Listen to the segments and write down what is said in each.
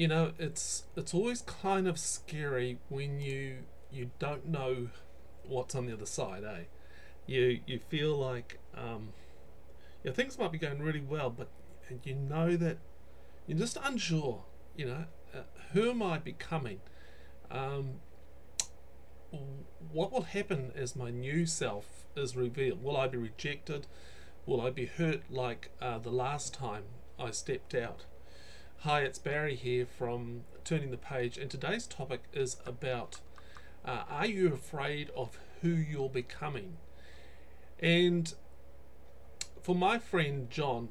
you know, it's it's always kind of scary when you you don't know what's on the other side, eh? You you feel like um, yeah, things might be going really well, but you know that you're just unsure. You know, uh, who am I becoming? Um, what will happen as my new self is revealed? Will I be rejected? Will I be hurt like uh, the last time I stepped out? Hi, it's Barry here from Turning the Page, and today's topic is about uh, Are you afraid of who you're becoming? And for my friend John,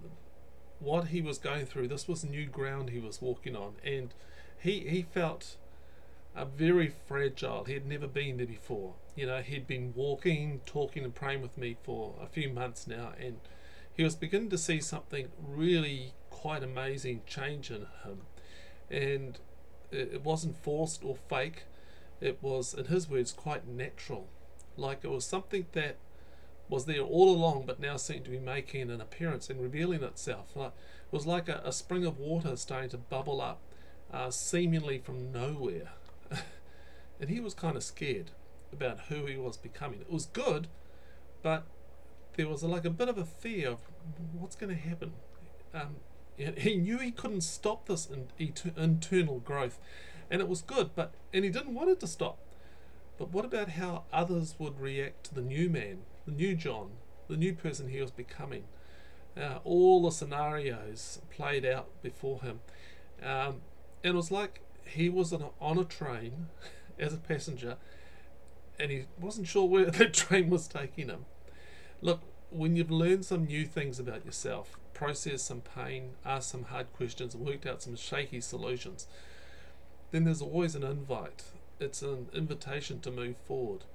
what he was going through, this was new ground he was walking on, and he he felt uh, very fragile. He had never been there before. You know, he'd been walking, talking, and praying with me for a few months now, and he was beginning to see something really quite amazing change in him, and it, wasn't forced or fake. It was, in his words, quite natural, like it was something that was there all along, but now seemed to be making an appearance and revealing itself. Like, it was like a, a spring of water starting to bubble up, uh, seemingly from nowhere. and he was kind of scared about who he was becoming. It was good, but there was like a bit of a fear of what's going to happen. Um, he knew he couldn't stop this in, internal growth, and it was good, but and he didn't want it to stop. But what about how others would react to the new man, the new John, the new person he was becoming? Uh, all the scenarios played out before him. Um, and it was like he was on a, on a train as a passenger and he wasn't sure where the train was taking him. Look, when you've learned some new things about yourself, processed some pain, asked some hard questions, worked out some shaky solutions, then there's always an invite it's an invitation to move forward.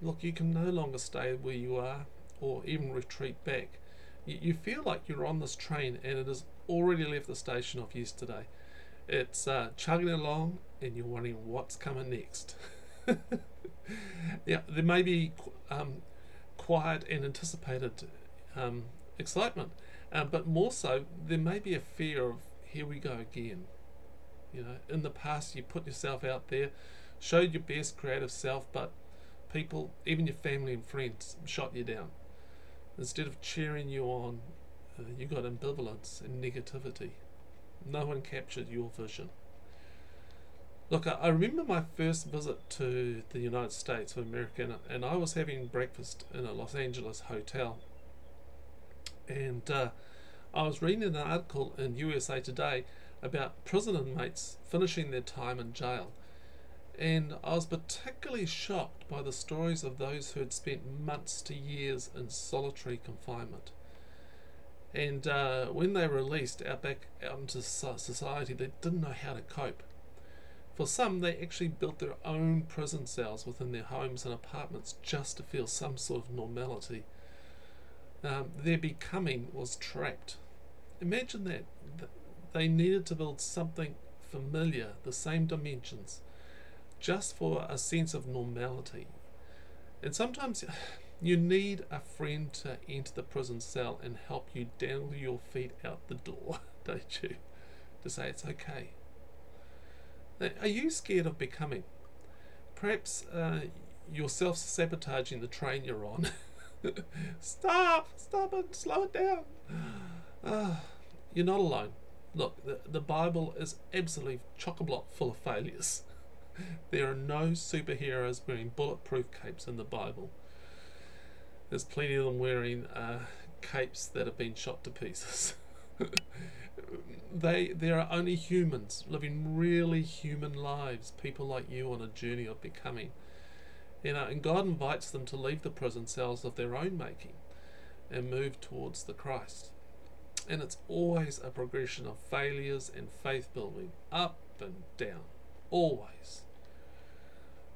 Look, you can no longer stay where you are or even retreat back. You, feel like you're on this train and it has already left the station of yesterday. It's uh, chugging along and you're wondering what's coming next. yeah, there may be um, quiet and anticipated um, excitement, uh, but more so, there may be a fear of here we go again. You know, in the past, you put yourself out there, showed your best creative self, but people, even your family and friends, shot you down. Instead of cheering you on, uh, you got ambivalence and negativity. No one captured your vision. Look, I, remember my first visit to the United States of America, and, and I was having breakfast in a Los Angeles hotel. And uh, I was reading an article in USA Today about prison inmates finishing their time in jail and I was particularly shocked by the stories of those who had spent months to years in solitary confinement. And uh, when they were released out back out into society, they didn't know how to cope. For some, they actually built their own prison cells within their homes and apartments just to feel some sort of normality. Um, their becoming was trapped. Imagine that. They needed to build something familiar, the same dimensions, just for a sense of normality. And sometimes you need a friend to enter the prison cell and help you dangle your feet out the door, don't you? To say it's okay. Are you scared of becoming? Perhaps uh, you're self sabotaging the train you're on. stop! Stop it! Slow it down! Uh, you're not alone. Look, the, the Bible is absolutely chock a block full of failures. There are no superheroes wearing bulletproof capes in the Bible. There's plenty of them wearing uh, capes that have been shot to pieces. they there are only humans living really human lives, people like you on a journey of becoming. You know, and God invites them to leave the prison cells of their own making and move towards the Christ. And it's always a progression of failures and faith building, up and down, always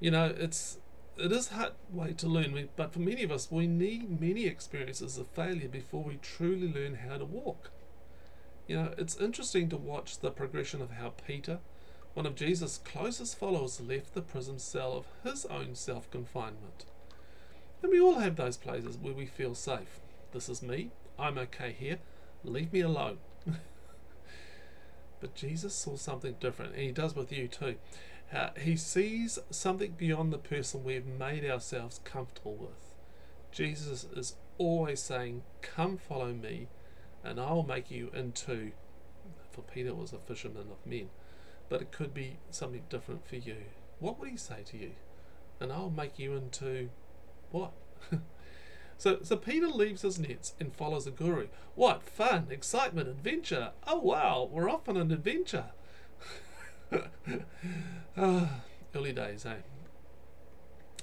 you know, it's it is a hard way to learn, but for many of us, we need many experiences of failure before we truly learn how to walk. You know, it's interesting to watch the progression of how Peter, one of Jesus' closest followers, left the prison cell of his own self confinement. And we all have those places where we feel safe. This is me. I'm okay here. Leave me alone. But Jesus saw something different, and he does with you too. Uh, he sees something beyond the person we've made ourselves comfortable with. Jesus is always saying, Come follow me, and I'll make you into. For Peter was a fisherman of men, but it could be something different for you. What would he say to you? And I'll make you into what? so, so Peter leaves his nets and follows the guru. What fun, excitement, adventure! Oh wow, we're off on an adventure. ah, early days, eh?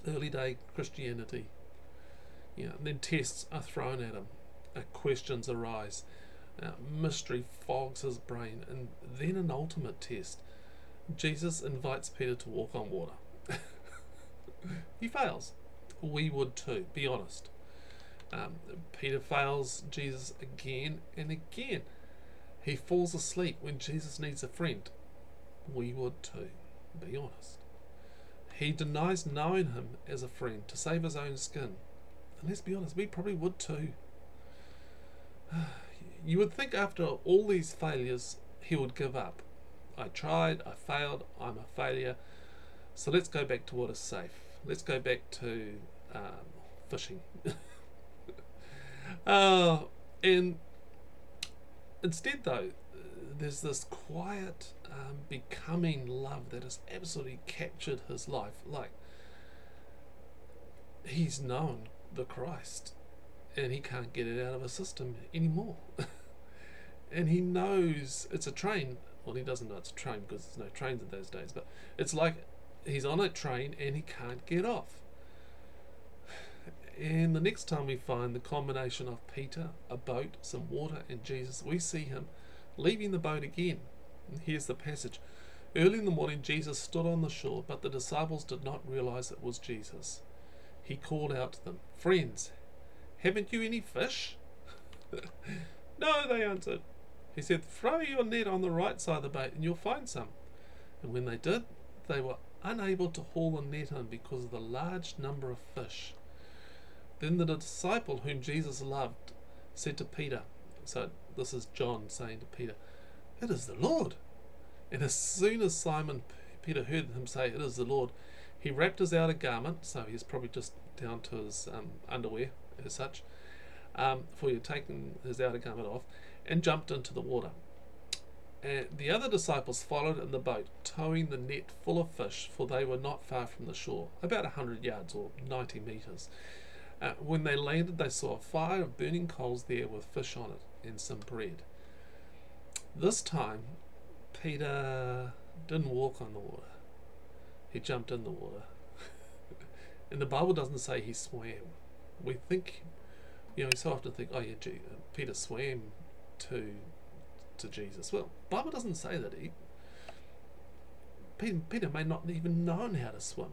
Early day Christianity. Yeah, and then tests are thrown at him, questions arise, uh, mystery fogs his brain, and then an ultimate test. Jesus invites Peter to walk on water. he fails. We would too, be honest. Um, Peter fails Jesus again and again. He falls asleep when Jesus needs a friend we would too, be honest. He denies knowing him as a friend to save his own skin. And let's be honest, we probably would too. You would think after all these failures, he would give up. I tried, I failed, I'm a failure. So let's go back to what is safe. Let's go back to um, fishing. uh, and instead, though, there's this quiet um, becoming love that has absolutely captured his life. Like, he's known the Christ and he can't get it out of his system anymore. and he knows it's a train. Well, he doesn't know it's a train because there's no trains in those days, but it's like he's on a train and he can't get off. And the next time we find the combination of Peter, a boat, some water, and Jesus, we see him leaving the boat again. And here's the passage. Early in the morning, Jesus stood on the shore, but the disciples did not realize it was Jesus. He called out to them, Friends, haven't you any fish? no, they answered. He said, Throw your net on the right side of the boat and you'll find some. And when they did, they were unable to haul the net in because of the large number of fish. Then the disciple whom Jesus loved said to Peter, so this is John saying to Peter, It is the Lord. And as soon as Simon Peter heard him say, It is the Lord, he wrapped his outer garment, so he's probably just down to his um, underwear as such, um, for he had taken his outer garment off, and jumped into the water. And the other disciples followed in the boat, towing the net full of fish, for they were not far from the shore, about a hundred yards or ninety metres. Uh, when they landed, they saw a fire of burning coals there with fish on it and some bread. This time, Peter didn't walk on the water. He jumped in the water. and the Bible doesn't say he swam. We think, you know, we so often think, oh yeah, G- uh, Peter swam to to Jesus. Well, Bible doesn't say that. He, Peter, Peter may not even known how to swim.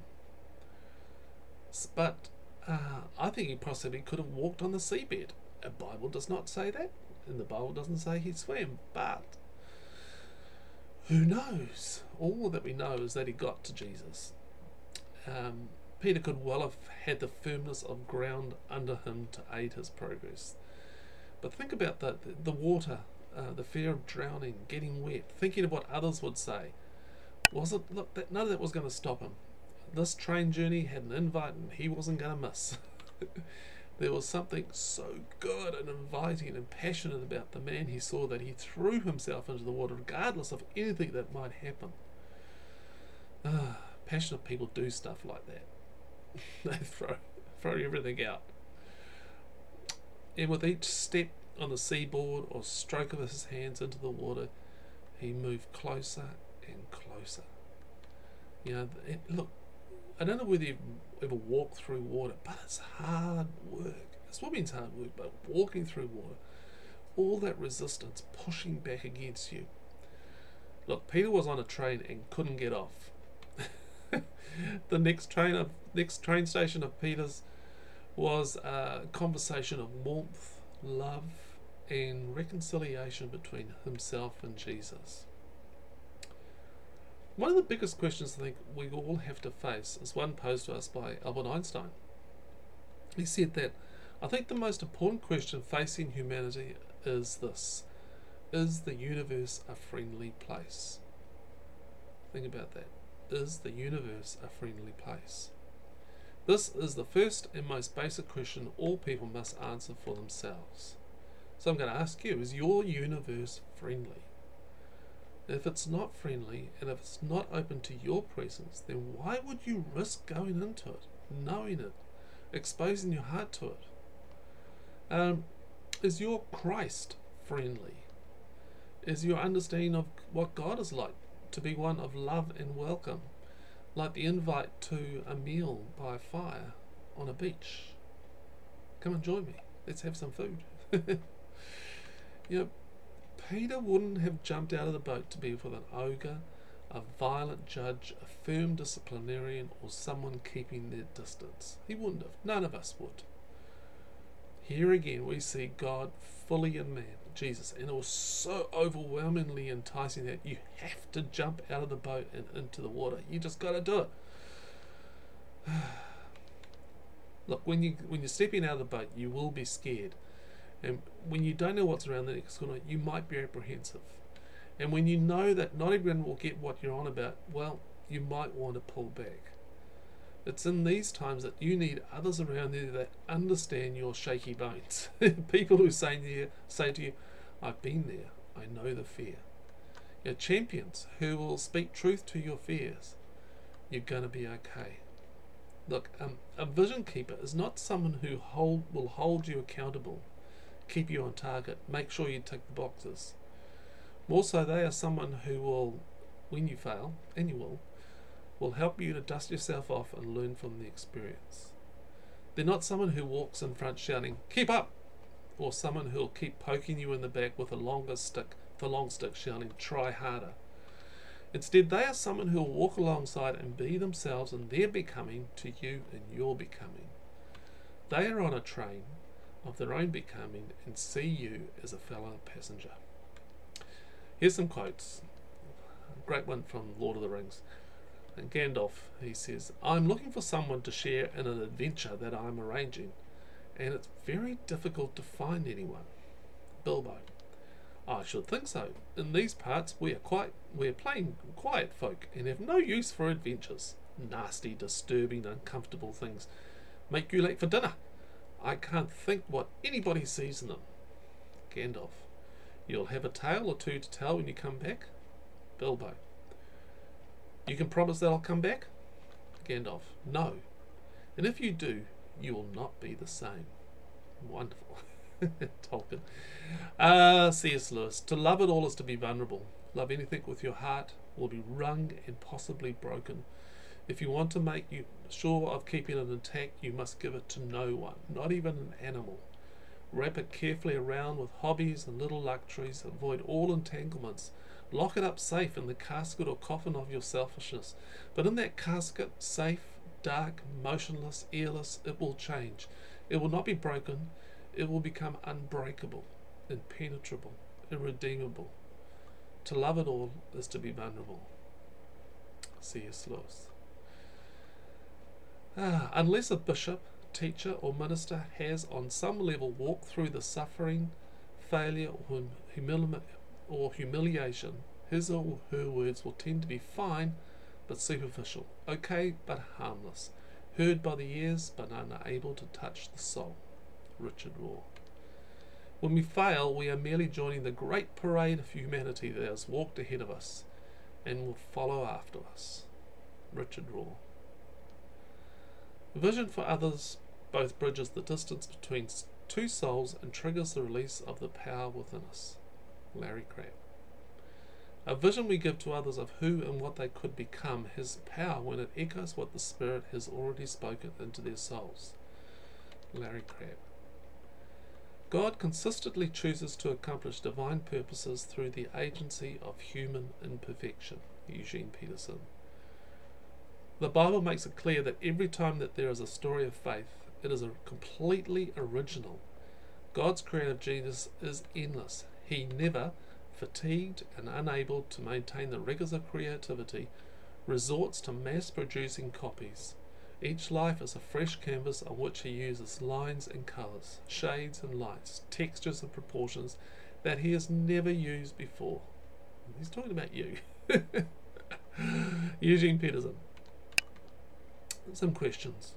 But uh, I think he possibly could have walked on the seabed. The Bible does not say that and the Bible doesn't say he swam, but who knows? All that we know is that he got to Jesus. Um, Peter could well have had the firmness of ground under him to aid his progress. But think about the, the, water, uh, the fear of drowning, getting wet, thinking of what others would say. Wasn't Look, that, none of that was going to stop him. This train journey had an invite and he wasn't going to miss. There was something so good and inviting and passionate about the man he saw that he threw himself into the water regardless of anything that might happen. Ah, passionate people do stuff like that. they throw throw everything out. And with each step on the seaboard or stroke of his hands into the water, he moved closer and closer. You know, it, look, I don't know whether you've ever walked through water, but it's hard work. It's what means hard work, but walking through water, all that resistance pushing back against you. Look, Peter was on a train and couldn't get off. the next train of next train station of Peter's was a conversation of warmth, love, and reconciliation between himself and Jesus. One of the biggest questions I think we all have to face is one posed to us by Albert Einstein. He said that I think the most important question facing humanity is this Is the universe a friendly place? Think about that. Is the universe a friendly place? This is the first and most basic question all people must answer for themselves. So I'm going to ask you is your universe friendly? If it's not friendly and if it's not open to your presence, then why would you risk going into it, knowing it, exposing your heart to it? Um, is your Christ friendly? Is your understanding of what God is like to be one of love and welcome, like the invite to a meal by a fire on a beach? Come and join me. Let's have some food. you know, Peter wouldn't have jumped out of the boat to be with an ogre, a violent judge, a firm disciplinarian, or someone keeping their distance. He wouldn't have. None of us would. Here again, we see God fully in man, Jesus, and it was so overwhelmingly enticing that you have to jump out of the boat and into the water. You just got to do it. Look, when you when you're stepping out of the boat, you will be scared, and when you don't know what's around the next corner, you might be apprehensive. And when you know that not everyone will get what you're on about, well, you might want to pull back. It's in these times that you need others around you that understand your shaky bones. People who say to, you, say to you, I've been there, I know the fear. Your champions who will speak truth to your fears. You're going to be okay. Look, um, a vision keeper is not someone who hold, will hold you accountable, keep you on target, make sure you tick the boxes. More so, they are someone who will, when you fail, and you will, will help you to dust yourself off and learn from the experience. They're not someone who walks in front shouting, Keep up! or someone who'll keep poking you in the back with a longer stick, the long stick shouting, Try harder. Instead, they are someone who will walk alongside and be themselves in their becoming to you in your becoming. They are on a train of their own becoming and see you as a fellow passenger. Here's some quotes. A great one from Lord of the Rings. And Gandalf, he says, I'm looking for someone to share in an adventure that I'm arranging, and it's very difficult to find anyone. Bilbo, I should think so. In these parts, we are quite we are plain quiet folk and have no use for adventures. Nasty, disturbing, uncomfortable things make you late for dinner. I can't think what anybody sees in them. Gandalf, you'll have a tale or two to tell when you come back. Bilbo, you can promise that I'll come back? Gandalf, no. And if you do, you will not be the same. Wonderful. Tolkien. Uh, C.S. Lewis. To love it all is to be vulnerable. Love anything with your heart will be wrung and possibly broken. If you want to make you sure of keeping it intact, you must give it to no one, not even an animal. Wrap it carefully around with hobbies and little luxuries. Avoid all entanglements. Lock it up safe in the casket or coffin of your selfishness. But in that casket, safe, dark, motionless, airless, it will change. It will not be broken. It will become unbreakable, impenetrable, irredeemable. To love it all is to be vulnerable. C.S. Lewis. Ah, unless a bishop, teacher, or minister has on some level walked through the suffering, failure, or humili- or humiliation, his or her words will tend to be fine but superficial, okay but harmless, heard by the ears but unable to touch the soul. Richard Rohr. When we fail, we are merely joining the great parade of humanity that has walked ahead of us and will follow after us. Richard Rohr. Vision for others both bridges the distance between two souls and triggers the release of the power within us. Larry Crabb. A vision we give to others of who and what they could become has power when it echoes what the Spirit has already spoken into their souls. Larry Crabb. God consistently chooses to accomplish divine purposes through the agency of human imperfection. Eugene Peterson. The Bible makes it clear that every time that there is a story of faith, it is a completely original. God's creative genius is endless. He never, fatigued and unable to maintain the rigors of creativity, resorts to mass producing copies. Each life is a fresh canvas on which he uses lines and colours, shades and lights, textures and proportions, that he has never used before. He's talking about you. Eugene Peterson. Some questions.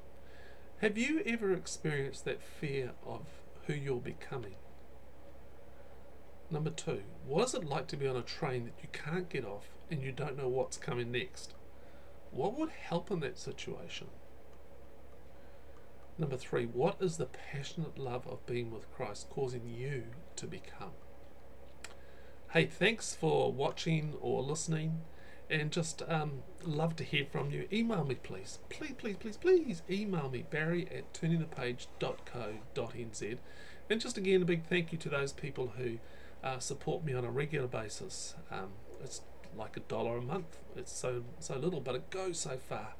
Have you ever experienced that fear of who you're becoming? Number two, what is it like to be on a train that you can't get off and you don't know what's coming next? What would help in that situation? Number three, what is the passionate love of being with Christ causing you to become? Hey, thanks for watching or listening and just um, love to hear from you. Email me, please. Please, please, please, please email me, barry at turningthepage.co.nz. And just again, a big thank you to those people who uh, support me on a regular basis. Um, it's like a dollar a month. It's so so little, but it goes so far.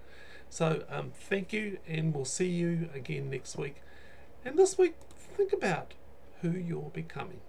So um, thank you, and we'll see you again next week. And this week, think about who you're becoming.